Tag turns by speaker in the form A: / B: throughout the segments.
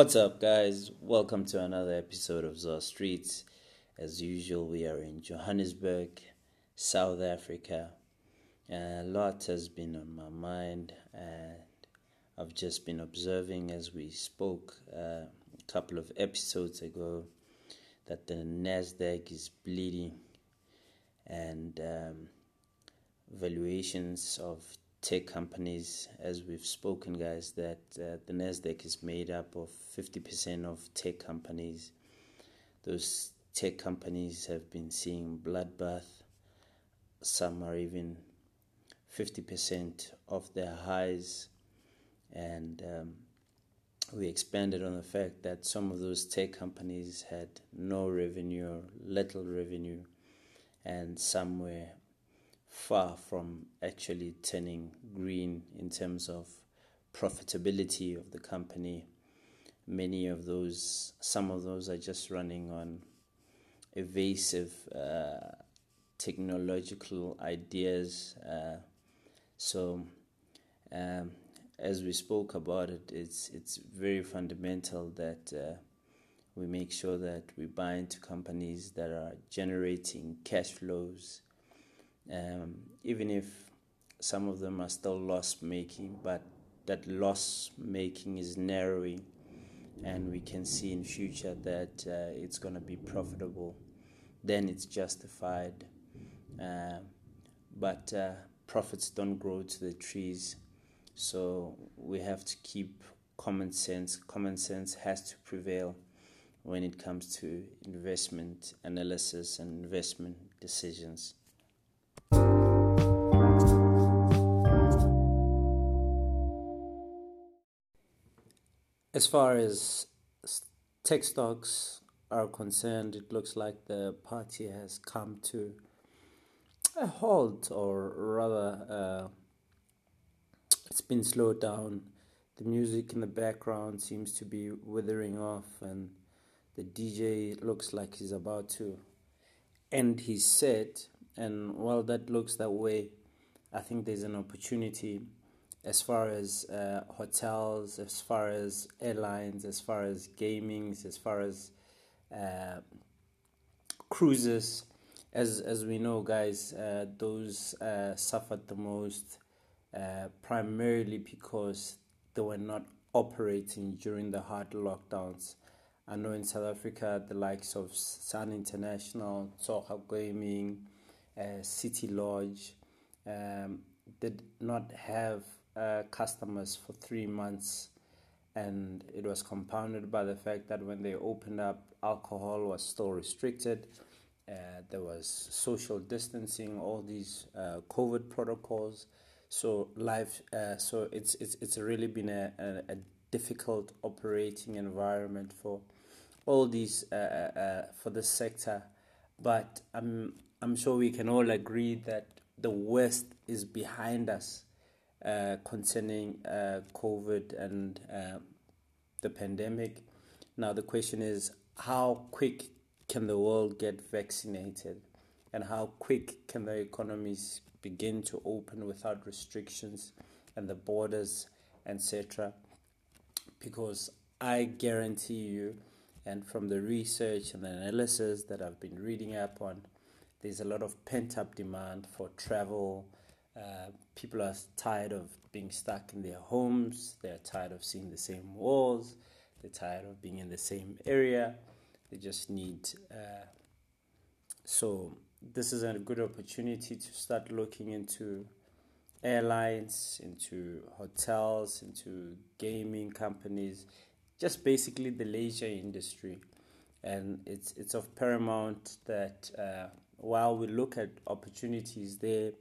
A: What's up, guys? Welcome to another episode of ZAR Streets. As usual, we are in Johannesburg, South Africa. a lot has been on my mind, and I've just been observing as we spoke uh, a couple of episodes ago that the Nasdaq is bleeding, and um, valuations of tech companies, as we've spoken, guys, that uh, the Nasdaq is made up of 50% of tech companies. Those tech companies have been seeing bloodbath. Some are even 50% of their highs. And um, we expanded on the fact that some of those tech companies had no revenue or little revenue, and some were far from actually turning green in terms of profitability of the company. Many of those, some of those are just running on evasive uh, technological ideas. Uh, so, um, as we spoke about it, it's it's very fundamental that uh, we make sure that we buy into companies that are generating cash flows um, even if some of them are still loss making, but that loss making is narrowing, and we can see in future that uh, it's going to be profitable. Then it's justified, uh, but uh, profits don't grow to the trees, so we have to keep common sense. Common sense has to prevail when it comes to investment analysis and investment decisions. As far as tech stocks are concerned, it looks like the party has come to a halt, or rather, uh, it's been slowed down. The music in the background seems to be withering off, and the DJ looks like he's about to end his set. And while that looks that way, I think there's an opportunity as far as uh, hotels, as far as airlines, as far as gaming, as far as uh, cruises. As as we know, guys, uh, those uh, suffered the most, uh, primarily because they were not operating during the hard lockdowns. I know in South Africa, the likes of Sun International, Tsogo Gaming, uh, City Lodge, um, did not have uh, customers for three months, and it was compounded by the fact that when they opened up, alcohol was still restricted. Uh, there was social distancing, all these uh, COVID protocols. So life, uh, so it's it's it's really been a, a, a difficult operating environment for all these uh, uh, for the sector. But I'm I'm sure we can all agree that the worst is behind us uh, concerning uh, COVID and uh, the pandemic. Now, the question is how quick can the world get vaccinated and how quick can the economies begin to open without restrictions and the borders, etc. Because I guarantee you, and from the research and the analysis that I've been reading up on, there's a lot of pent up demand for travel uh, people are tired of being stuck in their homes. They're tired of seeing the same walls. They're tired of being in the same area. They just need. Uh, so, this is a good opportunity to start looking into airlines, into hotels, into gaming companies, just basically the leisure industry. And it's, it's of paramount that uh, while we look at opportunities there,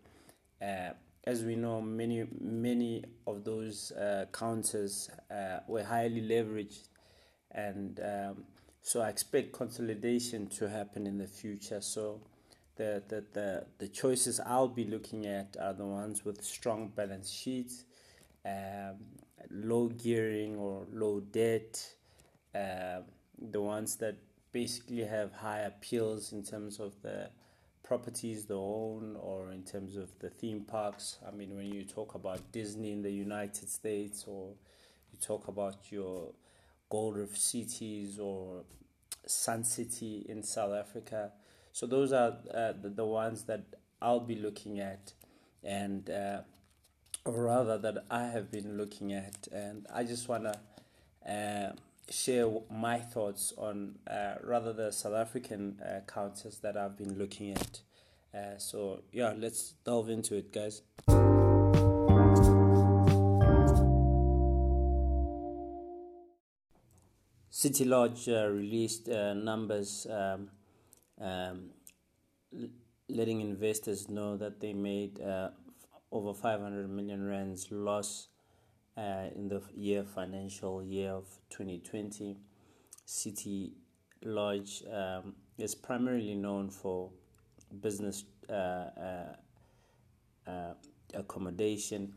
A: uh, as we know, many many of those uh, counters uh, were highly leveraged, and um, so I expect consolidation to happen in the future. So. The, the, the, the choices I'll be looking at are the ones with strong balance sheets, um, low gearing or low debt, uh, the ones that basically have high appeals in terms of the properties they own or in terms of the theme parks. I mean, when you talk about Disney in the United States or you talk about your Gold Reef Cities or Sun City in South Africa. So those are uh, the, the ones that I'll be looking at, and uh, or rather that I have been looking at, and I just wanna uh, share my thoughts on uh, rather the South African uh, counters that I've been looking at. Uh, so yeah, let's delve into it, guys. City Lodge uh, released uh, numbers um, um, letting investors know that they made uh, over 500 million rands loss uh, in the year financial year of 2020. City Lodge um, is primarily known for business uh, uh, uh, accommodation.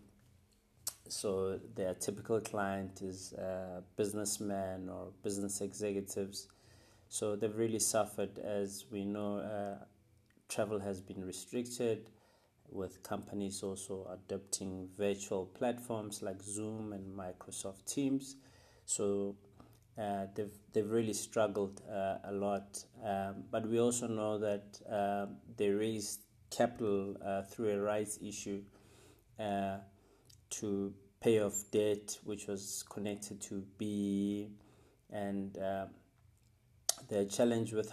A: So their typical client is uh, businessmen or business executives. So they've really suffered, as we know, uh, travel has been restricted, with companies also adopting virtual platforms like Zoom and Microsoft Teams. So uh, they've they've really struggled uh, a lot. Um, but we also know that uh, they raised capital uh, through a rights issue uh, to pay off debt, which was connected to B, and uh, the challenge with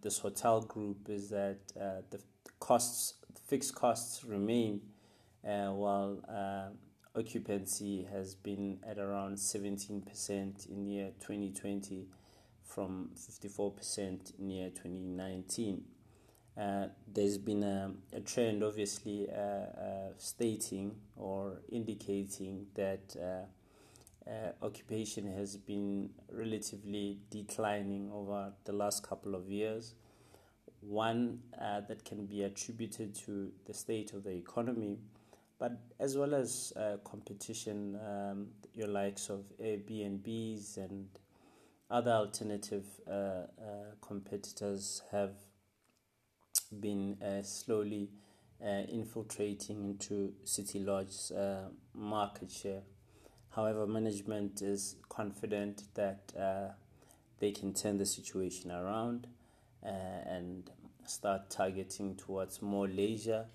A: this hotel group is that the costs, fixed costs remain, while occupancy has been at around 17% in the year 2020 from 54% in year 2019. Uh, there's been a, a trend, obviously, uh, uh, stating or indicating that uh, uh, occupation has been relatively declining over the last couple of years. One uh, that can be attributed to the state of the economy, but as well as uh, competition, um, your likes of Airbnbs and other alternative uh, uh, competitors have been uh, slowly uh, infiltrating into City Lodge's market share. However, management is confident that they can turn the situation around and start targeting towards more leisure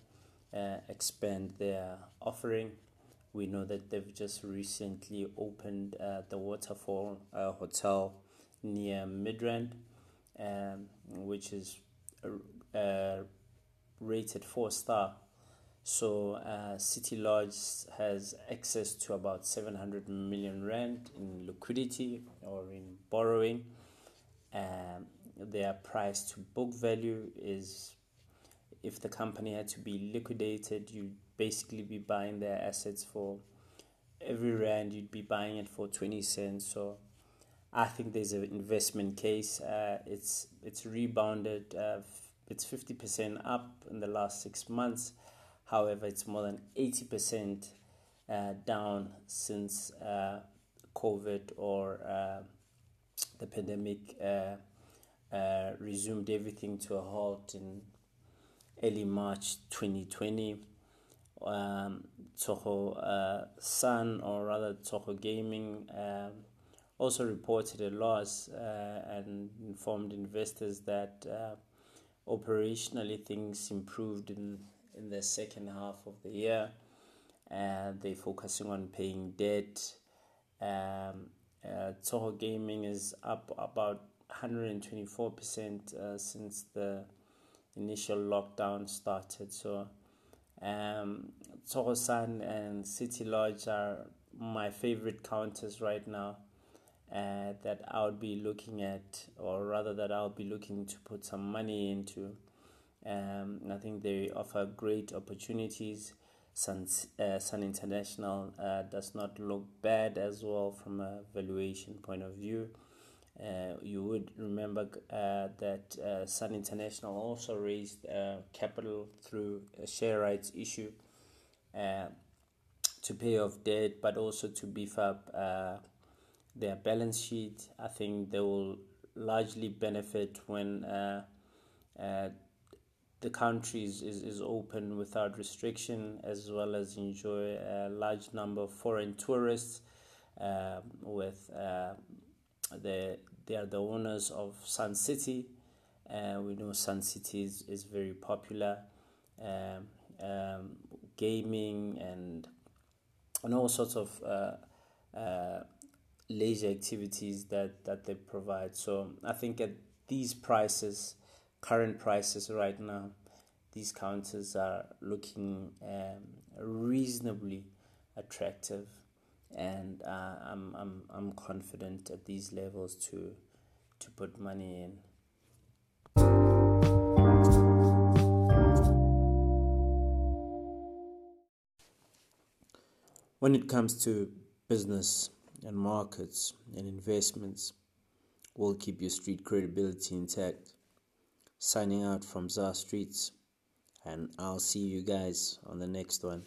A: uh, expand their offering. We know that they've just recently opened uh, the Waterfall uh, Hotel near Midrand, um, which is uh, rated four star. So uh, City Lodge has access to about 700 million rand in liquidity or in borrowing. Um, their price to book value is if the company had to be liquidated, you'd basically be buying their assets for every rand, you'd be buying it for 20 cents. So I think there's an investment case. Uh, it's it's rebounded. Uh, it's 50% up in the last six months. However, it's more than 80% uh, down since uh, COVID or uh, the pandemic uh, uh, resumed everything to a halt in early March 2020. Um, Tsogo uh, Sun, or rather Tsogo Gaming, um, also reported a loss uh, and informed investors that uh, operationally things improved in, in the second half of the year. And they're focusing on paying debt. Um, uh, Tsogo Gaming is up about 124% uh, since the initial lockdown started. So, um, and City Lodge are my favorite counters right now. Uh, that I would be looking at, or rather, that I'll be looking to put some money into. Um, I think they offer great opportunities. Sun, uh, Sun International uh, does not look bad as well from a valuation point of view. Uh, you would remember uh, that uh, Sun International also raised uh, capital through a share rights issue uh, to pay off debt, but also to beef up uh, their balance sheet. I think they will largely benefit when the country is, is, is open without restriction, as well as enjoy a large number of foreign tourists um, with uh, the they are the owners of Sun City. Uh, we know Sun City is, is very popular, um, um, gaming and and all sorts of uh, uh, leisure activities that, that they provide. So I think at these prices, current prices right now, these counters are looking um, reasonably attractive, and uh, I'm I'm I'm confident at these levels to to put money in. When it comes to business and markets and investments, will keep your street credibility intact. Signing out from ZAR Streets, and I'll see you guys on the next one.